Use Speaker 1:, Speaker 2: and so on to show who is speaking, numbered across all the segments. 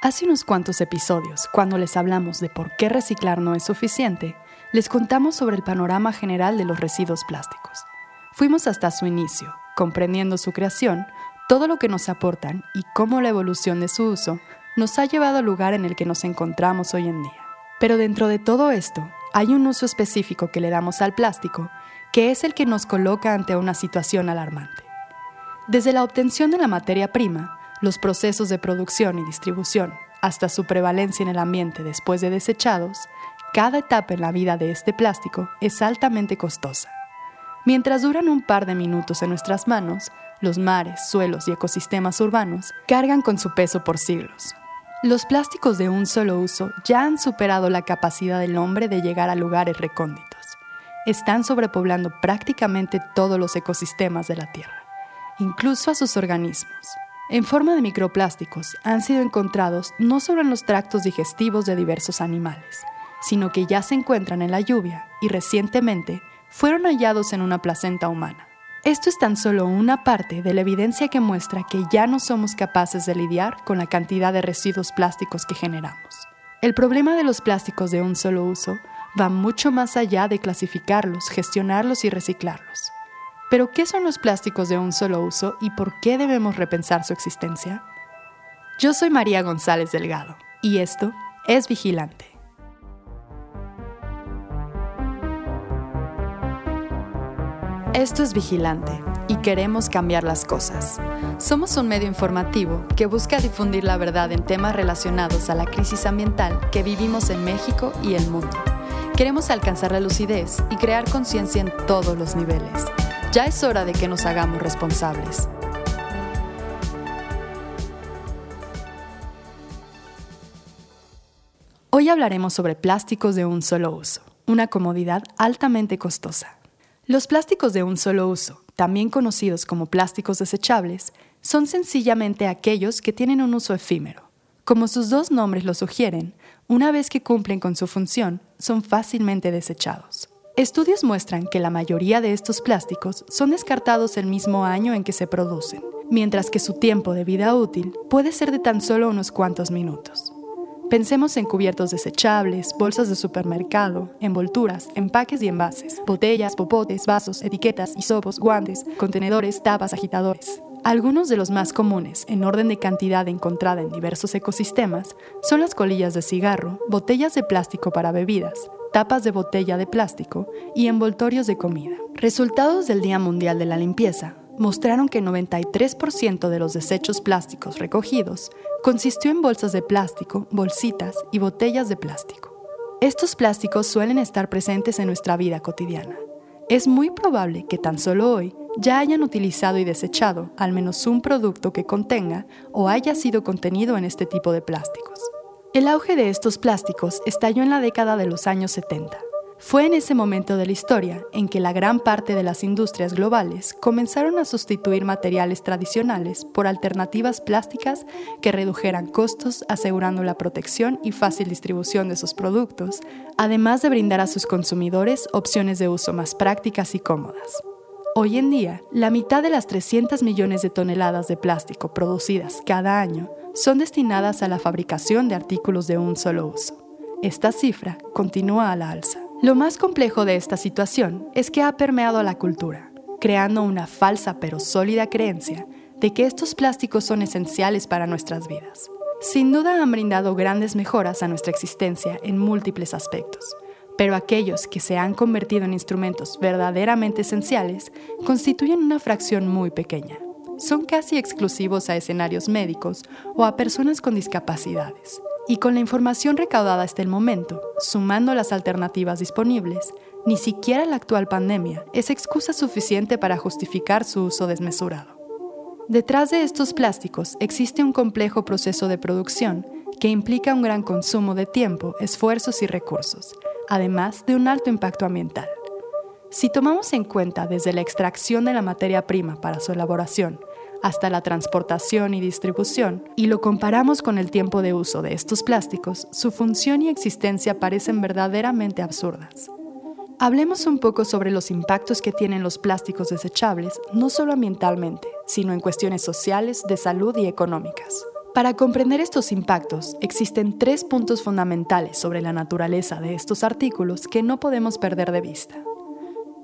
Speaker 1: Hace unos cuantos episodios, cuando les hablamos de por qué reciclar no es suficiente, les contamos sobre el panorama general de los residuos plásticos. Fuimos hasta su inicio, comprendiendo su creación, todo lo que nos aportan y cómo la evolución de su uso nos ha llevado al lugar en el que nos encontramos hoy en día. Pero dentro de todo esto, hay un uso específico que le damos al plástico, que es el que nos coloca ante una situación alarmante. Desde la obtención de la materia prima, los procesos de producción y distribución, hasta su prevalencia en el ambiente después de desechados, cada etapa en la vida de este plástico es altamente costosa. Mientras duran un par de minutos en nuestras manos, los mares, suelos y ecosistemas urbanos cargan con su peso por siglos. Los plásticos de un solo uso ya han superado la capacidad del hombre de llegar a lugares recónditos. Están sobrepoblando prácticamente todos los ecosistemas de la Tierra, incluso a sus organismos en forma de microplásticos han sido encontrados no solo en los tractos digestivos de diversos animales, sino que ya se encuentran en la lluvia y recientemente fueron hallados en una placenta humana. Esto es tan solo una parte de la evidencia que muestra que ya no somos capaces de lidiar con la cantidad de residuos plásticos que generamos. El problema de los plásticos de un solo uso va mucho más allá de clasificarlos, gestionarlos y reciclarlos. Pero, ¿qué son los plásticos de un solo uso y por qué debemos repensar su existencia? Yo soy María González Delgado y esto es Vigilante. Esto es Vigilante y queremos cambiar las cosas. Somos un medio informativo que busca difundir la verdad en temas relacionados a la crisis ambiental que vivimos en México y el mundo. Queremos alcanzar la lucidez y crear conciencia en todos los niveles ya es hora de que nos hagamos responsables. Hoy hablaremos sobre plásticos de un solo uso, una comodidad altamente costosa. Los plásticos de un solo uso, también conocidos como plásticos desechables, son sencillamente aquellos que tienen un uso efímero. Como sus dos nombres lo sugieren, una vez que cumplen con su función, son fácilmente desechados. Estudios muestran que la mayoría de estos plásticos son descartados el mismo año en que se producen, mientras que su tiempo de vida útil puede ser de tan solo unos cuantos minutos. Pensemos en cubiertos desechables, bolsas de supermercado, envolturas, empaques y envases, botellas, popotes, vasos, etiquetas, hisopos, guantes, contenedores, tapas, agitadores. Algunos de los más comunes, en orden de cantidad encontrada en diversos ecosistemas, son las colillas de cigarro, botellas de plástico para bebidas, tapas de botella de plástico y envoltorios de comida. Resultados del Día Mundial de la Limpieza mostraron que 93% de los desechos plásticos recogidos consistió en bolsas de plástico, bolsitas y botellas de plástico. Estos plásticos suelen estar presentes en nuestra vida cotidiana. Es muy probable que tan solo hoy ya hayan utilizado y desechado al menos un producto que contenga o haya sido contenido en este tipo de plásticos. El auge de estos plásticos estalló en la década de los años 70. Fue en ese momento de la historia en que la gran parte de las industrias globales comenzaron a sustituir materiales tradicionales por alternativas plásticas que redujeran costos asegurando la protección y fácil distribución de sus productos, además de brindar a sus consumidores opciones de uso más prácticas y cómodas. Hoy en día, la mitad de las 300 millones de toneladas de plástico producidas cada año son destinadas a la fabricación de artículos de un solo uso. Esta cifra continúa a la alza. Lo más complejo de esta situación es que ha permeado la cultura, creando una falsa pero sólida creencia de que estos plásticos son esenciales para nuestras vidas. Sin duda han brindado grandes mejoras a nuestra existencia en múltiples aspectos, pero aquellos que se han convertido en instrumentos verdaderamente esenciales constituyen una fracción muy pequeña son casi exclusivos a escenarios médicos o a personas con discapacidades. Y con la información recaudada hasta el momento, sumando las alternativas disponibles, ni siquiera la actual pandemia es excusa suficiente para justificar su uso desmesurado. Detrás de estos plásticos existe un complejo proceso de producción que implica un gran consumo de tiempo, esfuerzos y recursos, además de un alto impacto ambiental. Si tomamos en cuenta desde la extracción de la materia prima para su elaboración hasta la transportación y distribución, y lo comparamos con el tiempo de uso de estos plásticos, su función y existencia parecen verdaderamente absurdas. Hablemos un poco sobre los impactos que tienen los plásticos desechables, no solo ambientalmente, sino en cuestiones sociales, de salud y económicas. Para comprender estos impactos, existen tres puntos fundamentales sobre la naturaleza de estos artículos que no podemos perder de vista.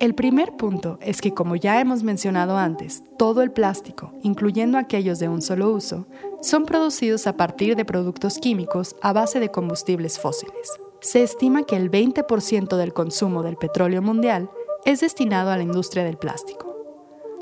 Speaker 1: El primer punto es que, como ya hemos mencionado antes, todo el plástico, incluyendo aquellos de un solo uso, son producidos a partir de productos químicos a base de combustibles fósiles. Se estima que el 20% del consumo del petróleo mundial es destinado a la industria del plástico.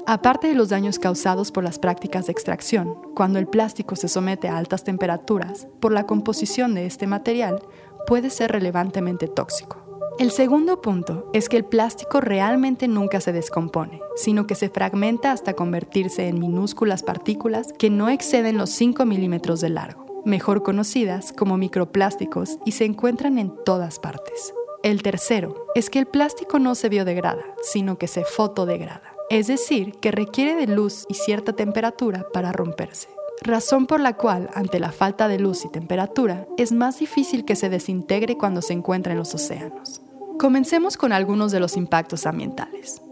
Speaker 1: Aparte de los daños causados por las prácticas de extracción, cuando el plástico se somete a altas temperaturas, por la composición de este material, puede ser relevantemente tóxico. El segundo punto es que el plástico realmente nunca se descompone, sino que se fragmenta hasta convertirse en minúsculas partículas que no exceden los 5 milímetros de largo, mejor conocidas como microplásticos y se encuentran en todas partes. El tercero es que el plástico no se biodegrada, sino que se fotodegrada es decir, que requiere de luz y cierta temperatura para romperse. Razón por la cual, ante la falta de luz y temperatura, es más difícil que se desintegre cuando se encuentra en los océanos. Comencemos con algunos de los impactos ambientales.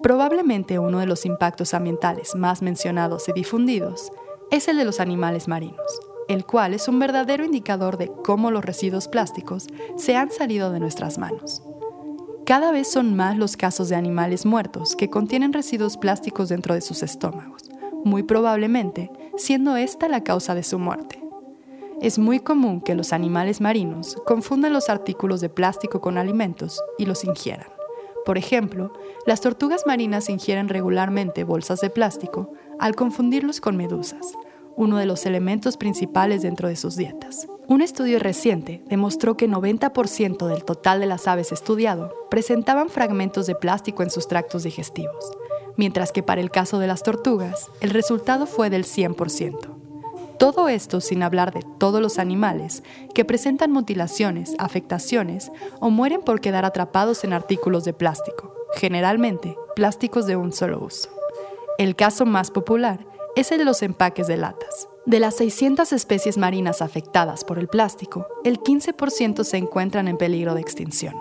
Speaker 1: Probablemente uno de los impactos ambientales más mencionados y difundidos es el de los animales marinos, el cual es un verdadero indicador de cómo los residuos plásticos se han salido de nuestras manos. Cada vez son más los casos de animales muertos que contienen residuos plásticos dentro de sus estómagos, muy probablemente siendo esta la causa de su muerte. Es muy común que los animales marinos confundan los artículos de plástico con alimentos y los ingieran. Por ejemplo, las tortugas marinas ingieren regularmente bolsas de plástico al confundirlos con medusas, uno de los elementos principales dentro de sus dietas. Un estudio reciente demostró que 90% del total de las aves estudiado presentaban fragmentos de plástico en sus tractos digestivos, mientras que para el caso de las tortugas, el resultado fue del 100%. Todo esto sin hablar de todos los animales que presentan mutilaciones, afectaciones o mueren por quedar atrapados en artículos de plástico, generalmente plásticos de un solo uso. El caso más popular es el de los empaques de latas. De las 600 especies marinas afectadas por el plástico, el 15% se encuentran en peligro de extinción.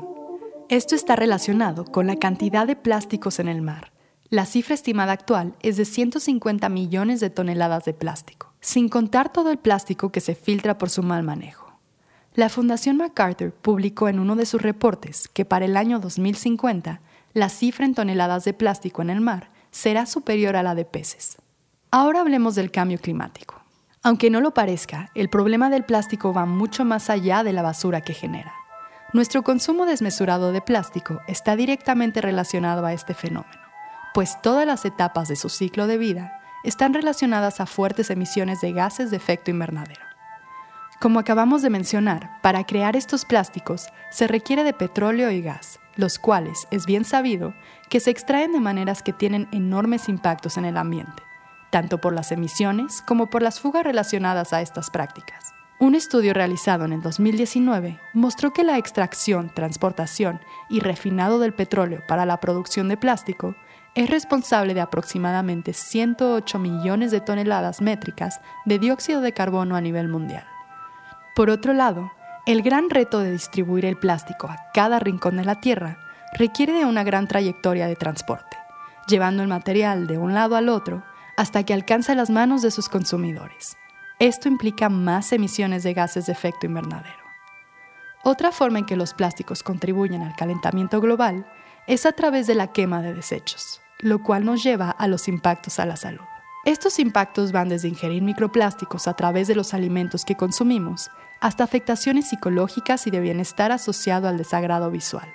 Speaker 1: Esto está relacionado con la cantidad de plásticos en el mar. La cifra estimada actual es de 150 millones de toneladas de plástico, sin contar todo el plástico que se filtra por su mal manejo. La Fundación MacArthur publicó en uno de sus reportes que para el año 2050 la cifra en toneladas de plástico en el mar será superior a la de peces. Ahora hablemos del cambio climático. Aunque no lo parezca, el problema del plástico va mucho más allá de la basura que genera. Nuestro consumo desmesurado de plástico está directamente relacionado a este fenómeno, pues todas las etapas de su ciclo de vida están relacionadas a fuertes emisiones de gases de efecto invernadero. Como acabamos de mencionar, para crear estos plásticos se requiere de petróleo y gas, los cuales es bien sabido que se extraen de maneras que tienen enormes impactos en el ambiente tanto por las emisiones como por las fugas relacionadas a estas prácticas. Un estudio realizado en el 2019 mostró que la extracción, transportación y refinado del petróleo para la producción de plástico es responsable de aproximadamente 108 millones de toneladas métricas de dióxido de carbono a nivel mundial. Por otro lado, el gran reto de distribuir el plástico a cada rincón de la Tierra requiere de una gran trayectoria de transporte, llevando el material de un lado al otro hasta que alcanza las manos de sus consumidores. Esto implica más emisiones de gases de efecto invernadero. Otra forma en que los plásticos contribuyen al calentamiento global es a través de la quema de desechos, lo cual nos lleva a los impactos a la salud. Estos impactos van desde ingerir microplásticos a través de los alimentos que consumimos hasta afectaciones psicológicas y de bienestar asociado al desagrado visual,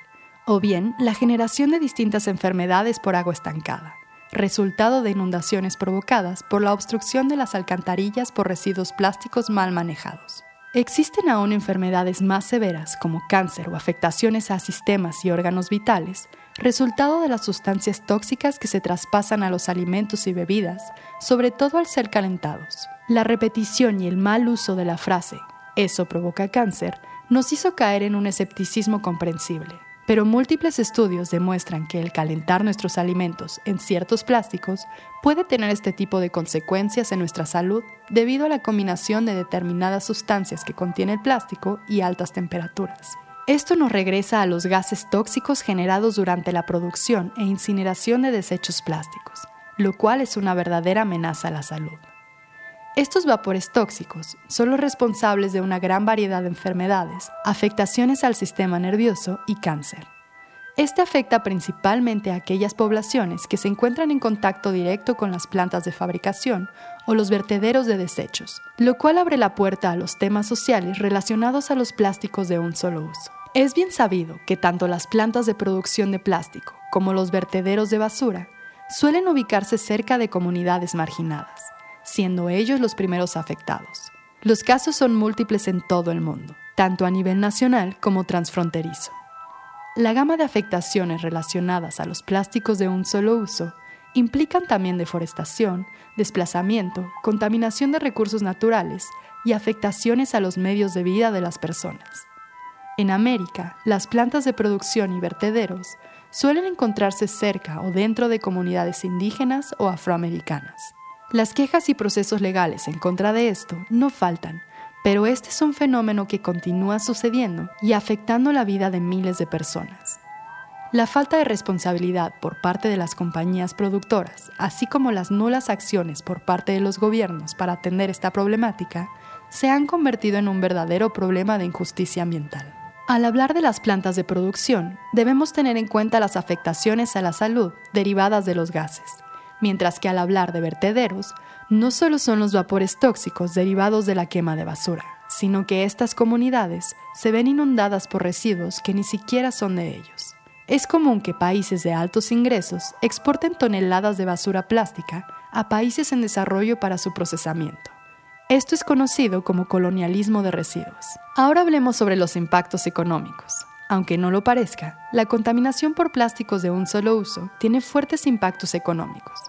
Speaker 1: o bien la generación de distintas enfermedades por agua estancada resultado de inundaciones provocadas por la obstrucción de las alcantarillas por residuos plásticos mal manejados. Existen aún enfermedades más severas como cáncer o afectaciones a sistemas y órganos vitales, resultado de las sustancias tóxicas que se traspasan a los alimentos y bebidas, sobre todo al ser calentados. La repetición y el mal uso de la frase, eso provoca cáncer, nos hizo caer en un escepticismo comprensible pero múltiples estudios demuestran que el calentar nuestros alimentos en ciertos plásticos puede tener este tipo de consecuencias en nuestra salud debido a la combinación de determinadas sustancias que contiene el plástico y altas temperaturas. Esto nos regresa a los gases tóxicos generados durante la producción e incineración de desechos plásticos, lo cual es una verdadera amenaza a la salud. Estos vapores tóxicos son los responsables de una gran variedad de enfermedades, afectaciones al sistema nervioso y cáncer. Este afecta principalmente a aquellas poblaciones que se encuentran en contacto directo con las plantas de fabricación o los vertederos de desechos, lo cual abre la puerta a los temas sociales relacionados a los plásticos de un solo uso. Es bien sabido que tanto las plantas de producción de plástico como los vertederos de basura suelen ubicarse cerca de comunidades marginadas, siendo ellos los primeros afectados. Los casos son múltiples en todo el mundo, tanto a nivel nacional como transfronterizo. La gama de afectaciones relacionadas a los plásticos de un solo uso implican también deforestación, desplazamiento, contaminación de recursos naturales y afectaciones a los medios de vida de las personas. En América, las plantas de producción y vertederos suelen encontrarse cerca o dentro de comunidades indígenas o afroamericanas. Las quejas y procesos legales en contra de esto no faltan, pero este es un fenómeno que continúa sucediendo y afectando la vida de miles de personas. La falta de responsabilidad por parte de las compañías productoras, así como las nulas acciones por parte de los gobiernos para atender esta problemática, se han convertido en un verdadero problema de injusticia ambiental. Al hablar de las plantas de producción, debemos tener en cuenta las afectaciones a la salud derivadas de los gases, mientras que al hablar de vertederos, no solo son los vapores tóxicos derivados de la quema de basura, sino que estas comunidades se ven inundadas por residuos que ni siquiera son de ellos. Es común que países de altos ingresos exporten toneladas de basura plástica a países en desarrollo para su procesamiento. Esto es conocido como colonialismo de residuos. Ahora hablemos sobre los impactos económicos. Aunque no lo parezca, la contaminación por plásticos de un solo uso tiene fuertes impactos económicos.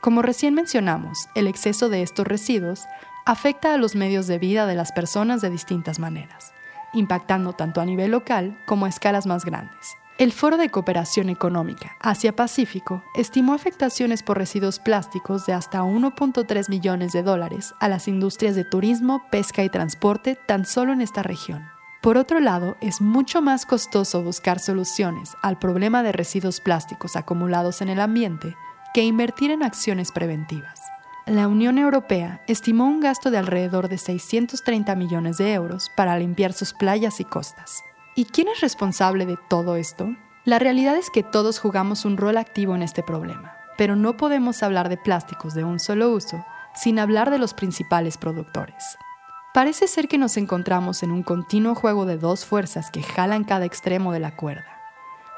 Speaker 1: Como recién mencionamos, el exceso de estos residuos afecta a los medios de vida de las personas de distintas maneras, impactando tanto a nivel local como a escalas más grandes. El Foro de Cooperación Económica Asia-Pacífico estimó afectaciones por residuos plásticos de hasta 1.3 millones de dólares a las industrias de turismo, pesca y transporte tan solo en esta región. Por otro lado, es mucho más costoso buscar soluciones al problema de residuos plásticos acumulados en el ambiente que invertir en acciones preventivas. La Unión Europea estimó un gasto de alrededor de 630 millones de euros para limpiar sus playas y costas. ¿Y quién es responsable de todo esto? La realidad es que todos jugamos un rol activo en este problema, pero no podemos hablar de plásticos de un solo uso sin hablar de los principales productores. Parece ser que nos encontramos en un continuo juego de dos fuerzas que jalan cada extremo de la cuerda.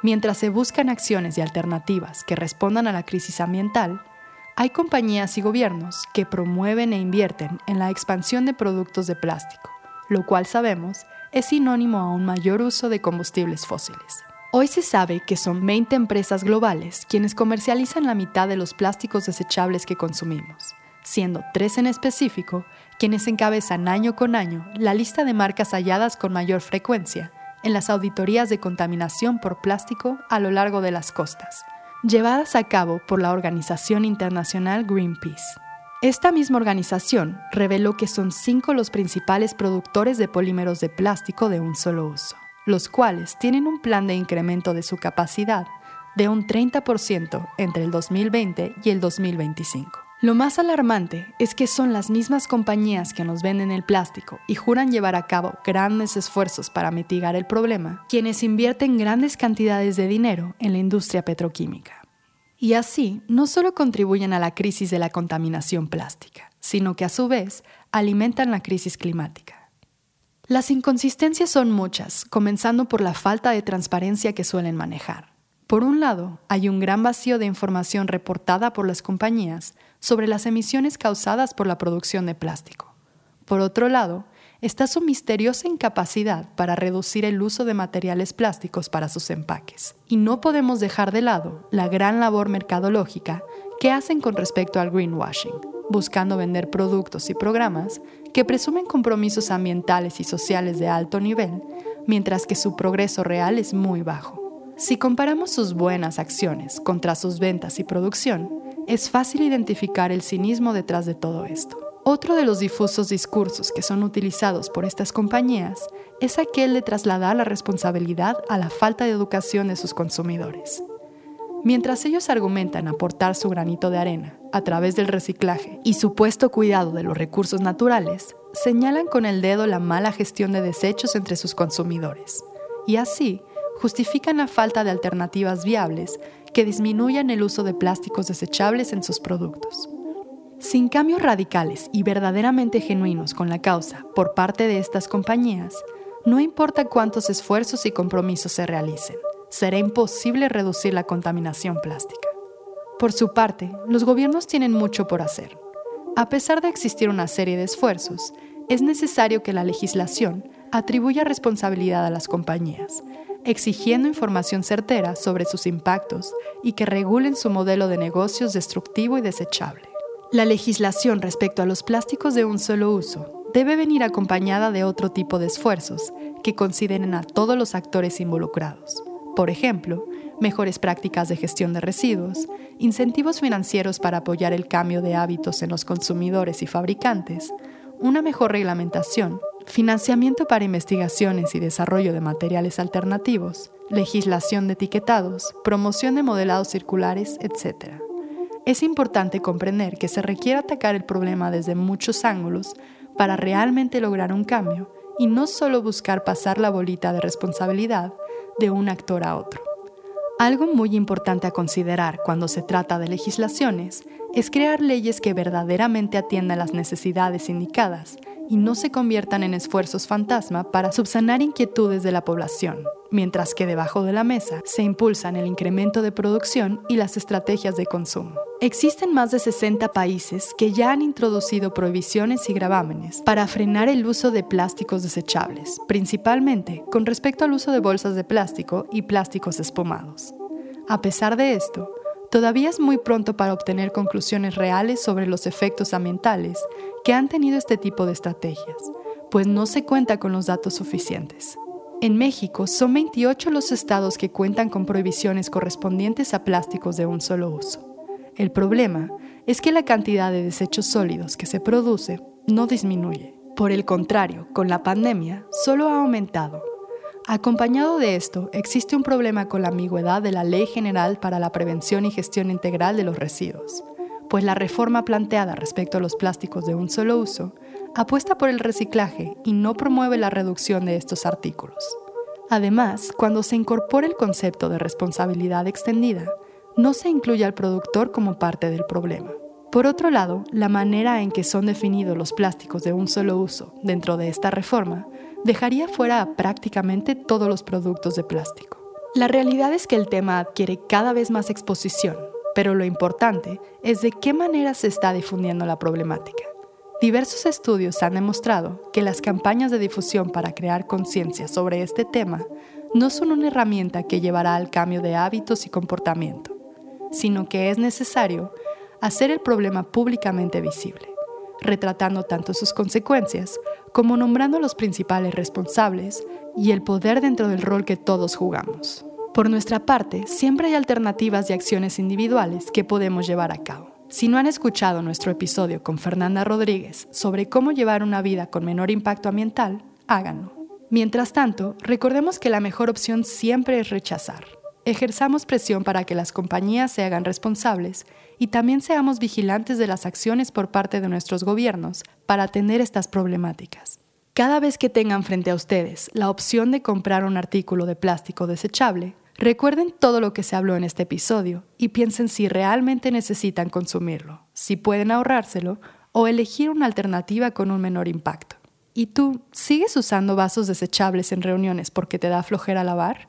Speaker 1: Mientras se buscan acciones y alternativas que respondan a la crisis ambiental, hay compañías y gobiernos que promueven e invierten en la expansión de productos de plástico, lo cual sabemos es sinónimo a un mayor uso de combustibles fósiles. Hoy se sabe que son 20 empresas globales quienes comercializan la mitad de los plásticos desechables que consumimos, siendo tres en específico quienes encabezan año con año la lista de marcas halladas con mayor frecuencia en las auditorías de contaminación por plástico a lo largo de las costas, llevadas a cabo por la organización internacional Greenpeace. Esta misma organización reveló que son cinco los principales productores de polímeros de plástico de un solo uso, los cuales tienen un plan de incremento de su capacidad de un 30% entre el 2020 y el 2025. Lo más alarmante es que son las mismas compañías que nos venden el plástico y juran llevar a cabo grandes esfuerzos para mitigar el problema, quienes invierten grandes cantidades de dinero en la industria petroquímica. Y así no solo contribuyen a la crisis de la contaminación plástica, sino que a su vez alimentan la crisis climática. Las inconsistencias son muchas, comenzando por la falta de transparencia que suelen manejar. Por un lado, hay un gran vacío de información reportada por las compañías sobre las emisiones causadas por la producción de plástico. Por otro lado, está su misteriosa incapacidad para reducir el uso de materiales plásticos para sus empaques. Y no podemos dejar de lado la gran labor mercadológica que hacen con respecto al greenwashing, buscando vender productos y programas que presumen compromisos ambientales y sociales de alto nivel, mientras que su progreso real es muy bajo. Si comparamos sus buenas acciones contra sus ventas y producción, es fácil identificar el cinismo detrás de todo esto. Otro de los difusos discursos que son utilizados por estas compañías es aquel de trasladar la responsabilidad a la falta de educación de sus consumidores. Mientras ellos argumentan aportar su granito de arena a través del reciclaje y supuesto cuidado de los recursos naturales, señalan con el dedo la mala gestión de desechos entre sus consumidores. Y así, justifican la falta de alternativas viables que disminuyan el uso de plásticos desechables en sus productos. Sin cambios radicales y verdaderamente genuinos con la causa por parte de estas compañías, no importa cuántos esfuerzos y compromisos se realicen, será imposible reducir la contaminación plástica. Por su parte, los gobiernos tienen mucho por hacer. A pesar de existir una serie de esfuerzos, es necesario que la legislación atribuya responsabilidad a las compañías, exigiendo información certera sobre sus impactos y que regulen su modelo de negocios destructivo y desechable. La legislación respecto a los plásticos de un solo uso debe venir acompañada de otro tipo de esfuerzos que consideren a todos los actores involucrados. Por ejemplo, mejores prácticas de gestión de residuos, incentivos financieros para apoyar el cambio de hábitos en los consumidores y fabricantes, una mejor reglamentación, financiamiento para investigaciones y desarrollo de materiales alternativos, legislación de etiquetados, promoción de modelados circulares, etc es importante comprender que se requiere atacar el problema desde muchos ángulos para realmente lograr un cambio y no solo buscar pasar la bolita de responsabilidad de un actor a otro. Algo muy importante a considerar cuando se trata de legislaciones es crear leyes que verdaderamente atiendan las necesidades indicadas y no se conviertan en esfuerzos fantasma para subsanar inquietudes de la población, mientras que debajo de la mesa se impulsan el incremento de producción y las estrategias de consumo. Existen más de 60 países que ya han introducido prohibiciones y gravámenes para frenar el uso de plásticos desechables, principalmente con respecto al uso de bolsas de plástico y plásticos espumados. A pesar de esto, todavía es muy pronto para obtener conclusiones reales sobre los efectos ambientales que han tenido este tipo de estrategias, pues no se cuenta con los datos suficientes. En México son 28 los estados que cuentan con prohibiciones correspondientes a plásticos de un solo uso. El problema es que la cantidad de desechos sólidos que se produce no disminuye. Por el contrario, con la pandemia solo ha aumentado. Acompañado de esto, existe un problema con la ambigüedad de la Ley General para la Prevención y Gestión Integral de los Residuos, pues la reforma planteada respecto a los plásticos de un solo uso apuesta por el reciclaje y no promueve la reducción de estos artículos. Además, cuando se incorpora el concepto de responsabilidad extendida, no se incluye al productor como parte del problema. Por otro lado, la manera en que son definidos los plásticos de un solo uso dentro de esta reforma dejaría fuera a prácticamente todos los productos de plástico. La realidad es que el tema adquiere cada vez más exposición, pero lo importante es de qué manera se está difundiendo la problemática. Diversos estudios han demostrado que las campañas de difusión para crear conciencia sobre este tema no son una herramienta que llevará al cambio de hábitos y comportamiento sino que es necesario hacer el problema públicamente visible, retratando tanto sus consecuencias como nombrando los principales responsables y el poder dentro del rol que todos jugamos. Por nuestra parte, siempre hay alternativas y acciones individuales que podemos llevar a cabo. Si no han escuchado nuestro episodio con Fernanda Rodríguez sobre cómo llevar una vida con menor impacto ambiental, háganlo. Mientras tanto, recordemos que la mejor opción siempre es rechazar ejerzamos presión para que las compañías se hagan responsables y también seamos vigilantes de las acciones por parte de nuestros gobiernos para atender estas problemáticas. Cada vez que tengan frente a ustedes la opción de comprar un artículo de plástico desechable, recuerden todo lo que se habló en este episodio y piensen si realmente necesitan consumirlo, si pueden ahorrárselo o elegir una alternativa con un menor impacto. ¿Y tú sigues usando vasos desechables en reuniones porque te da flojera lavar?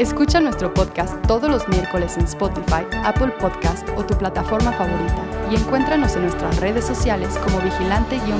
Speaker 1: Escucha nuestro podcast todos los miércoles en Spotify, Apple Podcast o tu plataforma favorita y encuéntranos en nuestras redes sociales como vigilante-bio.